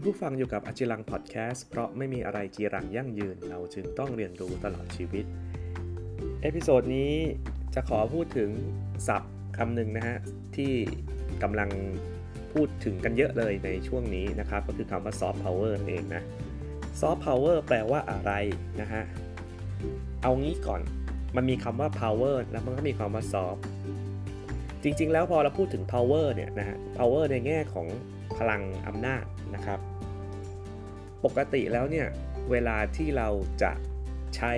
คุณผู้ฟังอยู่กับอจิรังพอดแคสต์เพราะไม่มีอะไรจีรังยั่งยืน เราจึงต้องเรียนรู้ตลอดชีวิต episode นี้จะขอพูดถึงศัพท์คำหนึ่งนะฮะ ที่กำลังพูดถึงกันเยอะเลยในช่วงนี้นะครับ ก็คือคำว่า soft power นั่นเองนะ soft power แปลว่าอะไรนะฮะ เอางี้ก่อนมันมีคำว่า power แล้วมันก็มีคำว่า soft จริงๆ แล้วพอเราพูดถึง power เนี่ยนะฮะ power ในแง่ของพลังอำนาจนะครับ ปกติแล้วเนี่ยเวลาที่เราจะใช้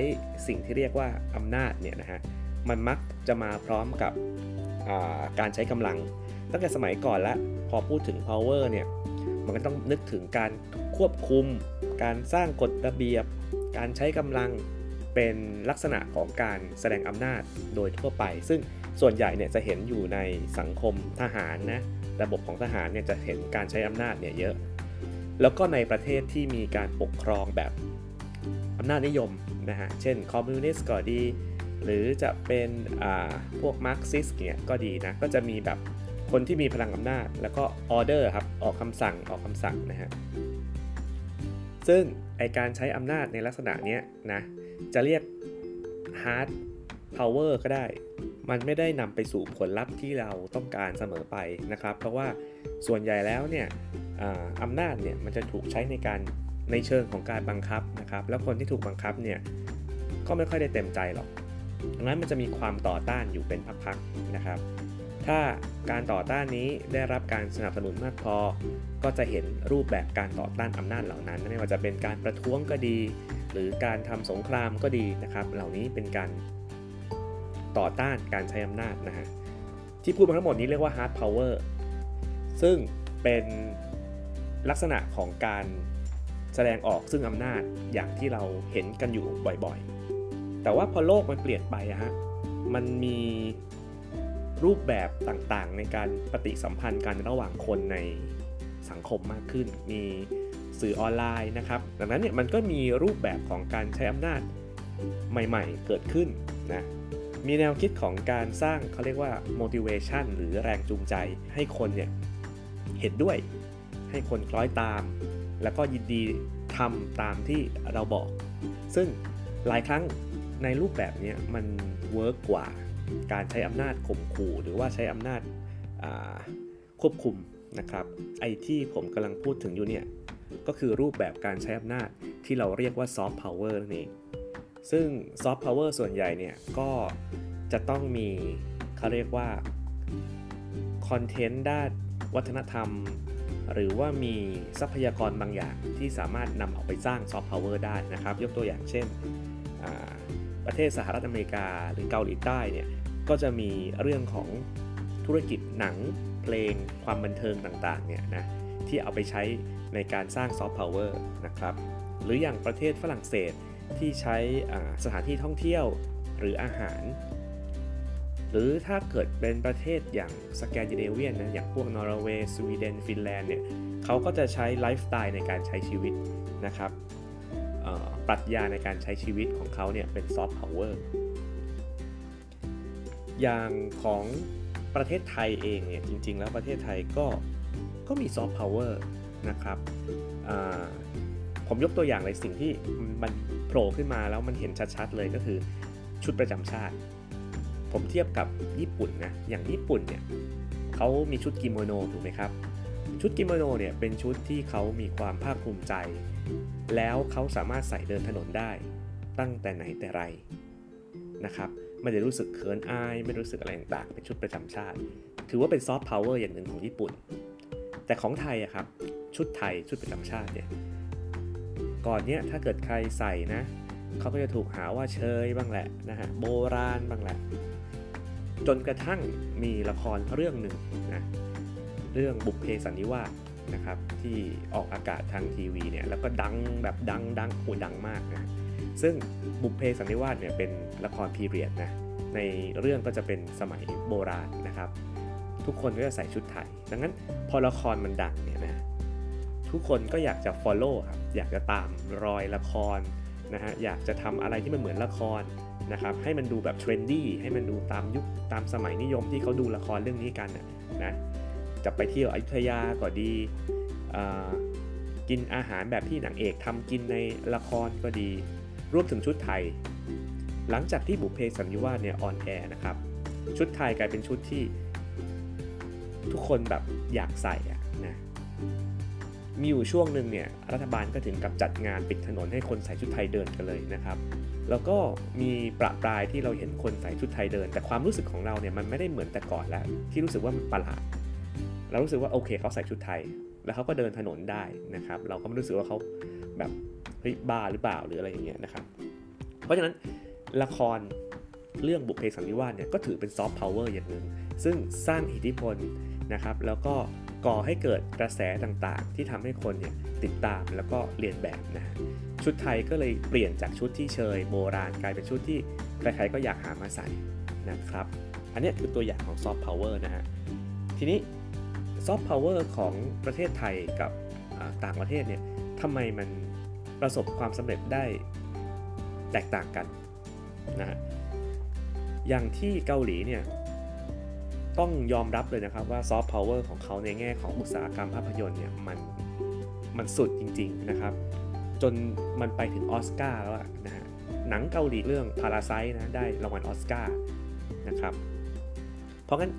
สิ่งที่เรียกว่าอำนาจเนี่ยนะฮะมันมักจะมาพร้อมกับการใช้กำลัง ตั้งแต่สมัยก่อนล้วพอพูดถึง power เนี่ยมันก็ต้องนึกถึงการควบคุม การสร้างกฎระเบียบ การใช้กำลังเป็นลักษณะของการแสดงอำนาจโดยทั่วไป ซึ่งส่วนใหญ่เนี่ยจะเห็นอยู่ในสังคมทหารนะระบบของทหารเนี่ยจะเห็นการใช้อำนาจเนี่ยเยอะ แล้วก็ในประเทศที่มีการปกครองแบบอำนาจนิยมนะฮะ เช่นคอมมิวนิสต์ก็ดี หรือจะเป็นพวกมาร์กซิสต์เนี่ยก็ดีนะ ก็จะมีแบบคนที่มีพลังอำนาจ แล้วก็ออเดอร์ครับ ออกคำสั่งออกคำสั่งนะฮะ ซึ่งไอ้การใช้อำนาจในลักษณะนี้นะ จะเรียก hard power ก็ได้ มันไม่ได้นำไปสู่ผลลัพธ์ที่เราต้องการเสมอไปนะครับ เพราะว่าส่วนใหญ่แล้วเนี่ย อำนาจเนี่ยมันจะถูกใช้ในการในเชิงของการบังคับนะครับ แล้วคนที่ถูกบังคับเนี่ยก็ไม่ค่อยได้เต็มใจหรอกดังนั้นมันจะมีความต่อต้านอยู่เป็นพักๆนะครับ ถ้าการต่อต้านนี้ได้รับการสนับสนุนมากพอ ก็จะเห็นรูปแบบการต่อต้านอำนาจเหล่านั้น ไม่ว่าจะเป็นการประท้วงก็ดี หรือการทำสงครามก็ดีนะครับ เหล่านี้เป็นการต่อต้านการใช้อำนาจนะฮะที่พูดมาทั้งหมดนี้เรียกว่า hard power ซึ่งเป็น ลักษณะของการแสดงออกซึ่งอำนาจอย่างที่เราเห็นกันอยู่บ่อยๆ แต่ว่าพอโลกมันเปลี่ยนไปอะฮะ มันมีรูปแบบต่างๆ ในการปฏิสัมพันธ์กันระหว่างคนในสังคมมากขึ้น มีสื่อออนไลน์นะครับ ดังนั้นเนี่ยมันก็มีรูปแบบของการใช้อำนาจใหม่ๆ เกิดขึ้นนะ มีแนวคิดของการสร้างเขาเรียกว่า motivation หรือแรงจูงใจให้คนเนี่ยเห็นด้วย ให้คนคล้อยตาม แล้วก็ยินดีทำตามที่เราบอก ซึ่งหลายครั้งในรูปแบบนี้มัน work กว่าการใช้อำนาจข่มขู่หรือว่าใช้อำนาจควบคุมนะครับ ไอ้ที่ผมกำลังพูดถึงอยู่เนี่ยก็คือรูปแบบการใช้อำนาจที่เราเรียกว่า soft power นั่นเองซึ่ง soft power ส่วนใหญ่เนี่ยก็จะต้องมีเขาเรียกว่า content ด้านวัฒนธรรม หรือว่ามีทรัพยากรบางอย่างที่สามารถนำออกไปสร้าง soft power ได้นะครับ ยกตัวอย่างเช่น ประเทศสหรัฐอเมริกาหรือเกาหลีใต้เนี่ยก็จะมีเรื่องของธุรกิจหนังเพลงความบันเทิงต่างๆเนี่ยนะที่เอาไปใช้ในการสร้าง soft power นะครับ หรืออย่างประเทศฝรั่งเศสที่ใช้สถานที่ท่องเที่ยวหรืออาหาร หรือถ้าเกิดเป็นประเทศอย่างสแกนดิเนเวียนนะอย่างพวกนอร์เวย์สวีเดนฟินแลนด์เนี่ยเขาก็จะใช้ไลฟ์สไตล์ในการใช้ชีวิตนะครับปรัชญาในการใช้ชีวิตของเขาเนี่ยเป็นซอฟต์พาวเวอร์อย่างของประเทศไทยเองเนี่ยจริง ๆ แล้วประเทศไทยก็ก็มีซอฟต์พาวเวอร์นะครับผมยกตัวอย่างในสิ่งที่มันโผล่ขึ้นมาแล้วมันเห็นชัดๆเลยก็คือชุดประจำชาติ ผมเทียบกับญี่ปุ่นนะ อย่างญี่ปุ่นเนี่ยเขามีชุดกิโมโนถูกไหมครับ ชุดกิโมโนเนี่ยเป็นชุดที่เขามีความภาคภูมิใจ แล้วเขาสามารถใส่เดินถนนได้ตั้งแต่ไหนแต่ไรนะครับไม่ได้รู้สึกเขินอาย ไม่รู้สึกอะไรต่างๆเป็นชุดประจำชาติ ถือว่าเป็นซอฟต์พาวเวอร์อย่างหนึ่งของญี่ปุ่น แต่ของไทยอะครับ ชุดไทยชุดประจำชาติเนี่ยก่อนเนี้ยถ้าเกิดใครใส่นะเขาก็จะถูกหาว่าเชยบ้างแหละนะฮะโบราณบ้างแหละ จนกระทั่งมีละครเรื่องหนึ่งนะเรื่องบุพเพสันนิวาสนะครับที่ออกอากาศทางทีวีเนี่ยแล้วก็ดังแบบดังดังโหดังมากนะซึ่งบุพเพสันนิวาสเนี่ยเป็นละครพีเรียดนะในเรื่องก็จะเป็นสมัยโบราณนะครับ ทุกคนก็จะใส่ชุดไทย ดังนั้นพอละครมันดังเนี่ยนะทุกคนก็อยากจะ follow ครับอยากจะตามรอยละคร นะฮะอยากจะทำอะไรที่มันเหมือนละครนะครับให้มันดูแบบ trendy ให้มันดูตามยุคตามสมัยนิยมที่เขาดูละครเรื่องนี้กันนะจะไปเที่ยวอยุธยาก็ดีกินอาหารแบบที่นางเอกทำกินในละครก็ดีรวมถึงชุดไทย หลังจากที่บุพเพสันนิวาสเนี่ย on air นะครับ ชุดไทยกลายเป็นชุดที่ทุกคนแบบอยากใส่อะนะ มีอยู่ช่วงหนึ่งเนี่ยรัฐบาลก็ถึงกับจัดงานปิดถนนให้คนใส่ชุดไทยเดินกันเลยนะครับ แล้วก็มีประปรายที่เราเห็นคนใส่ชุดไทยเดิน แต่ความรู้สึกของเราเนี่ยมันไม่ได้เหมือนแต่ก่อนแล้ว ที่รู้สึกว่ามันประหลาดเรารู้สึกว่าโอเคเขาใส่ชุดไทย แล้วเขาก็เดินถนนได้นะครับ เราก็ไม่รู้สึกว่าเขาแบบเฮ้ยบ้าหรือเปล่าหรืออะไรอย่างเงี้ยนะครับ เพราะฉะนั้นละครเรื่องบุพเพสันนิวาสเนี่ยก็ถือเป็นซอฟต์พาวเวอร์อย่างหนึ่งซึ่งสร้างอิทธิพลนะครับ แล้วก็ ก่อให้เกิดกระแสต่างๆ ที่ทำให้คนเนี่ยติดตามแล้วก็เลียนแบบนะชุดไทยก็เลยเปลี่ยนจากชุดที่เชยโบราณกลายเป็นชุดที่ใครๆก็อยากหามาใส่นะครับ อันนี้คือตัวอย่างของซอฟต์พาวเวอร์นะฮะทีนี้ซอฟต์พาวเวอร์ของประเทศไทยกับต่างประเทศเนี่ยทำไมมันประสบความสำเร็จได้แตกต่างกันนะฮะอย่างที่เกาหลีเนี่ย ต้องยอมรับเลยนะครับว่าซอฟต์พาวเวอร์ของเขาในแง่ของอุตสาหกรรมภาพยนตร์เนี่ยมันมันสุดจริง ๆนะครับ จนมันไปถึงออสการ์แล้วนะฮะหนังเกาหลีเรื่อง Parasite นะได้รางวัลออสการ์นะครับ เพราะงั้น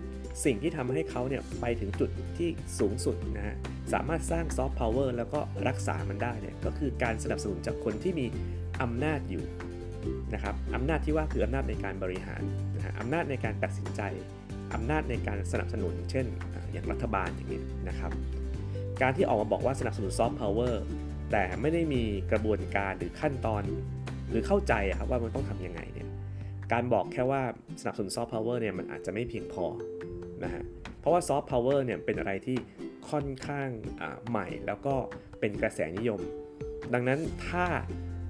สิ่งที่ทำให้เขาเนี่ยไปถึงจุดที่สูงสุดนะฮะสามารถสร้างซอฟต์พาวเวอร์แล้วก็รักษามันได้เนี่ยก็คือการสนับสนุนจากคนที่มีอำนาจอยู่นะครับอำนาจที่ว่าคืออำนาจในการบริหารนะฮะอำนาจในการตัดสินใจ อำนาจในการสนับสนุน เช่นอย่างรัฐบาลอย่างนี้นะครับ การที่ออกมาบอกว่าสนับสนุนซอฟต์พาวเวอร์แต่ไม่ได้มีกระบวนการหรือขั้นตอน หรือเข้าใจครับว่ามันต้องทำยังไงเนี่ยการบอกแค่ว่าสนับสนุนซอฟต์พาวเวอร์เนี่ยมันอาจจะไม่เพียงพอนะฮะเพราะว่าซอฟต์พาวเวอร์เนี่ยเป็นอะไรที่ค่อนข้างใหม่แล้วก็เป็นกระแสนิยม ดังนั้นถ้า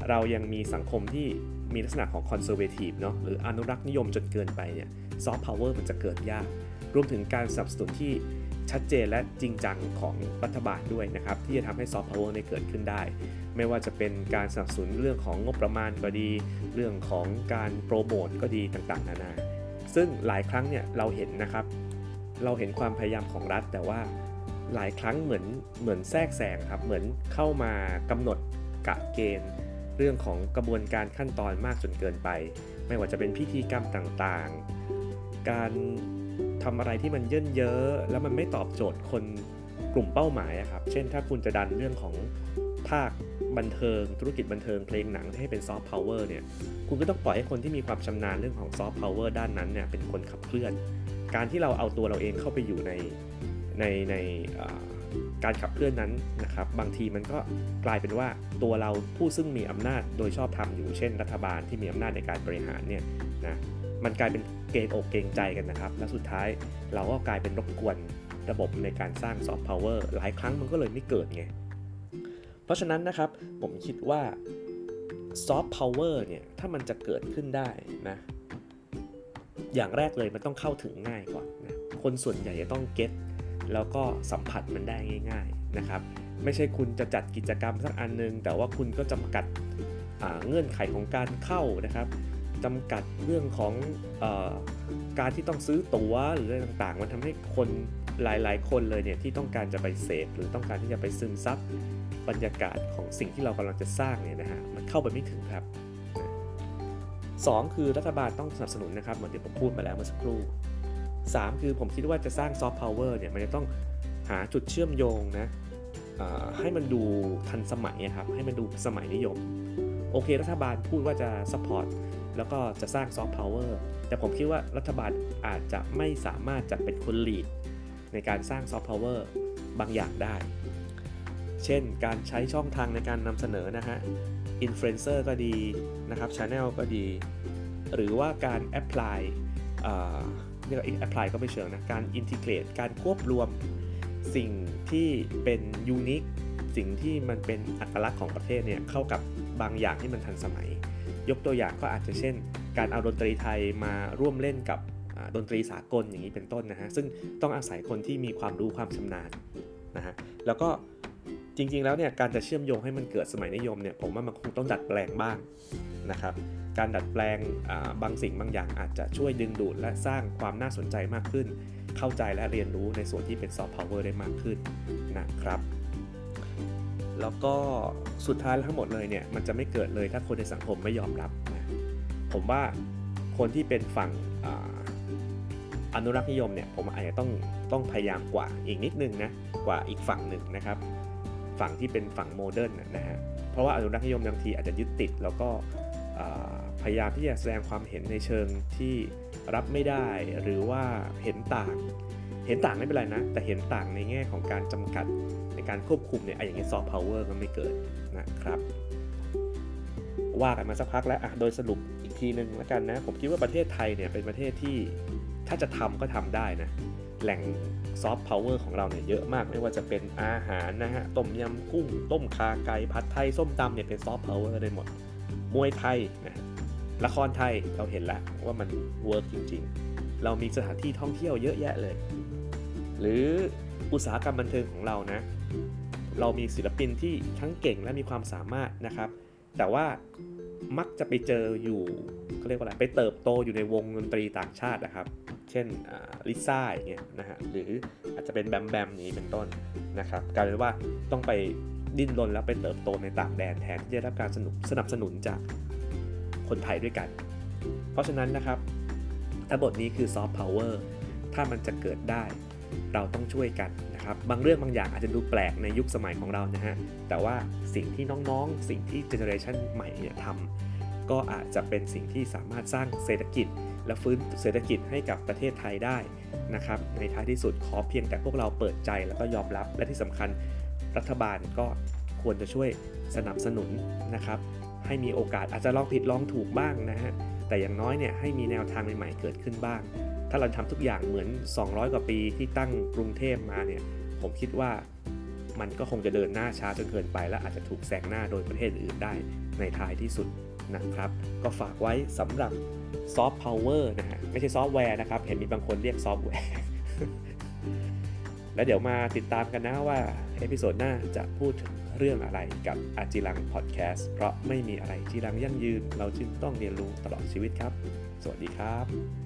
เรายังมีสังคมที่ มีลักษณะของ conservative เนาะหรืออนุรักษ์นิยมจนเกินไปเนี่ยซอฟต์พาวเวอร์มันจะเกิดยาก รวมถึงการสนับสนุนที่ชัดเจนและจริงจังของรัฐบาลด้วยนะครับ ที่จะทำให้ซอฟต์พาวเวอร์เนี่ยเกิดขึ้นได้ ไม่ว่าจะเป็นการสนับสนุนเรื่องของงบประมาณก็ดี เรื่องของการโปรโมทก็ดีต่างๆ นานา ซึ่งหลายครั้งเนี่ยเราเห็นนะครับ เราเห็นความพยายามของรัฐ แต่ว่าหลายครั้งเหมือนเหมือนแทรกแซงครับเหมือนเข้ามากำหนดกะเกณฑ์ เรื่องของกระบวนการขั้นตอนมากจนเกินไป ไม่ว่าจะเป็นพิธีกรรมต่างๆ การทำอะไรที่มันเยิ่นเย้อแล้วมันไม่ตอบโจทย์คนกลุ่มเป้าหมายครับ เช่นถ้าคุณจะดันเรื่องของภาคบันเทิง ธุรกิจบันเทิงเพลงหนังให้เป็นซอฟต์พาวเวอร์เนี่ย คุณก็ต้องปล่อยให้คนที่มีความชำนาญเรื่องของซอฟต์พาวเวอร์ด้านนั้นเนี่ยเป็นคนขับเคลื่อน การที่เราเอาตัวเราเองเข้าไปอยู่ในในใน การขับเคลื่อนนั้นนะครับบางทีมันก็กลายเป็นว่าตัวเราผู้ซึ่งมีอำนาจโดยชอบธรรมอยู่เช่น รัฐบาลที่มีอำนาจในการบริหารเนี่ยนะมันกลายเป็นเกรงอกเกรงใจกันนะครับ และสุดท้ายเราก็กลายเป็นรบกวนระบบในการสร้างซอฟต์พาวเวอร์หลายครั้งมันก็เลยไม่เกิดไง เพราะฉะนั้นนะครับผมคิดว่าซอฟต์พาวเวอร์เนี่ยถ้ามันจะเกิดขึ้นได้นะอย่างแรกเลยมันต้องเข้าถึงง่ายก่อนนะคนส่วนใหญ่จะต้อง get แล้วก็สัมผัสมันได้ง่าย ๆนะครับ ไม่ใช่คุณจะจัดกิจกรรมสักอันนึง แต่ว่าคุณก็จำกัดเงื่อนไขของการเข้านะครับจำกัดเรื่องของอการที่ต้องซื้อตั๋วหรืออะไรต่างๆ มันทำให้คนหลายๆ คนเลยเนี่ยที่ต้องการจะไปเสพหรือต้องการที่จะไปซึมซับบรรยากาศของสิ่งที่เรากำลังจะสร้างเนี่ยนะฮะมันเข้าไปไม่ถึงครับสองคือรัฐบาลต้องสนับสนุนนะครับเหมือนที่ผมพูดมาแล้วเมื่อสักครู่ 3 คือผมคิดว่าจะสร้างซอฟต์พาวเวอร์เนี่ยมันจะต้องหาจุดเชื่อมโยงนะให้มันดูทันสมัยครับให้มันดูสมัยนิยม โอเค รัฐบาลพูดว่าจะ support แล้วก็จะสร้างซอฟต์พาวเวอร์แต่ผมคิดว่ารัฐบาลอาจจะไม่สามารถจะเป็นคน lead ในการสร้างซอฟต์พาวเวอร์บางอย่างได้ เช่นการใช้ช่องทางในการนำเสนอนะฮะอินฟลูเอนเซอร์ก็ดีนะครับ channel ก็ดี หรือว่าการ apply เรียกว่า apply ก็ไม่เชิงนะ การ integrate การควบรวมสิ่งที่เป็น unique สิ่งที่มันเป็นอัตลักษณ์ของประเทศเนี่ยเข้ากับบางอย่างที่มันทันสมัย ยกตัวอย่างก็อาจจะเช่น การเอาดนตรีไทยมาร่วมเล่นกับดนตรีสากลอย่างนี้เป็นต้นนะฮะซึ่งต้องอาศัยคนที่มีความรู้ความชำนาญนะฮะแล้วก็จริงๆแล้วเนี่ยการจะเชื่อมโยงให้มันเกิดสมัยนิยมเนี่ยผมว่ามันคงต้องดัดแปลงบ้างนะครับ การดัดแปลงบางสิ่งบางอย่างอาจจะช่วยดึงดูดและสร้างความน่าสนใจมากขึ้น เข้าใจและเรียนรู้ในส่วนที่เป็นซอฟต์พาวเวอร์ได้มากขึ้นนะครับ แล้วก็สุดท้ายทั้งหมดเลยเนี่ยมันจะไม่เกิดเลยถ้าคนในสังคมไม่ยอมรับนะผมว่าคนที่เป็นฝั่งอนุรักษ์นิยมเนี่ยผมอาจจะต้องต้องพยายามกว่าอีกนิดนึงนะกว่าอีกฝั่งหนึ่งนะครับ ฝั่งที่เป็นฝั่ง modern นะฮะเพราะว่าอนุรักษ์นิยมบางทีอาจจะยึดติดแล้วก็ พยายามที่จะแสดงความเห็นในเชิงที่รับไม่ได้หรือว่าเห็นต่าง เห็นต่างไม่เป็นไรนะ แต่เห็นต่างในแง่ของการจำกัดในการควบคุมเนี่ยอย่างเนี้ยซอฟต์พาวเวอร์ก็ไม่เกิดนะครับ ว่ากันมาสักพักแล้วอะโดยสรุปอีกทีนึงแล้วกันนะ ผมคิดว่าประเทศไทยเนี่ยเป็นประเทศที่ถ้าจะทำก็ทำได้นะ แหล่งซอฟต์พาวเวอร์ของเราเนี่ยเยอะมากไม่ว่าจะเป็นอาหารนะฮะต้มยำกุ้ง ต้มคาไก่ผัดไทยส้มตำเนี่ยเป็นซอฟต์พาวเวอร์ได้หมดมวยไทยนะ ละครไทยเราเห็นแล้วว่ามัน work จริง ๆ เรามีสถานที่ท่องเที่ยวเยอะแยะเลย หรืออุตสาหกรรมบันเทิงของเรานะ เรามีศิลปินที่ทั้งเก่งและมีความสามารถนะครับ แต่ว่ามักจะไปเจออยู่เขาเรียกว่าอะไรไปเติบโตอยู่ในวงดนตรีต่างชาตินะครับ เช่นลิซ่าอย่างเงี้ยนะฮะหรืออาจจะเป็นแบมแบมนี้เป็นต้นนะครับกลายเป็นว่าต้องไปดิ้นรนแล้วไปเติบโตในต่างแดนแทนที่จะได้รับการสนุกสนับสนุนจาก คนไทยด้วยกัน เพราะฉะนั้นนะครับทั้งหมดนี้คือซอฟต์พาวเวอร์ถ้ามันจะเกิดได้เราต้องช่วยกันนะครับ บางเรื่องบางอย่างอาจจะดูแปลกในยุคสมัยของเรานะฮะ แต่ว่าสิ่งที่น้องๆ สิ่งที่เจเนอเรชันใหม่เนี่ยทำก็อาจจะเป็นสิ่งที่สามารถสร้างเศรษฐกิจ และฟื้นเศรษฐกิจให้กับประเทศไทยได้นะครับ ในท้ายที่สุดขอเพียงแต่พวกเราเปิดใจแล้วก็ยอมรับ และที่สำคัญรัฐบาลก็ควรจะช่วยสนับสนุนนะครับ ให้มีโอกาสอาจจะลองผิดลองถูกบ้างนะฮะแต่อย่างน้อยเนี่ยให้มีแนวทางใหม่ๆเกิดขึ้นบ้าง ถ้าเราทำทุกอย่างเหมือน 200 กว่าปีที่ตั้งกรุงเทพมาเนี่ยผมคิดว่ามันก็คงจะเดินหน้าช้าจนเกินไป และอาจจะถูกแซงหน้าโดยประเทศอื่นได้ในท้ายที่สุดนะครับ ก็ฝากไว้สำหรับซอฟต์พาวเวอร์นะฮะไม่ใช่ซอฟต์แวร์นะครับ เห็นมีบางคนเรียกซอฟต์แวร์ แล้วเดี๋ยวมาติดตามกันนะว่า episode หน้าจะพูดถึง เรื่องอะไรกับอาจิรังพอดแคสต์เพราะไม่มีอะไรจิรังยั่งยืน เราจึงต้องเรียนรู้ตลอดชีวิตครับ สวัสดีครับ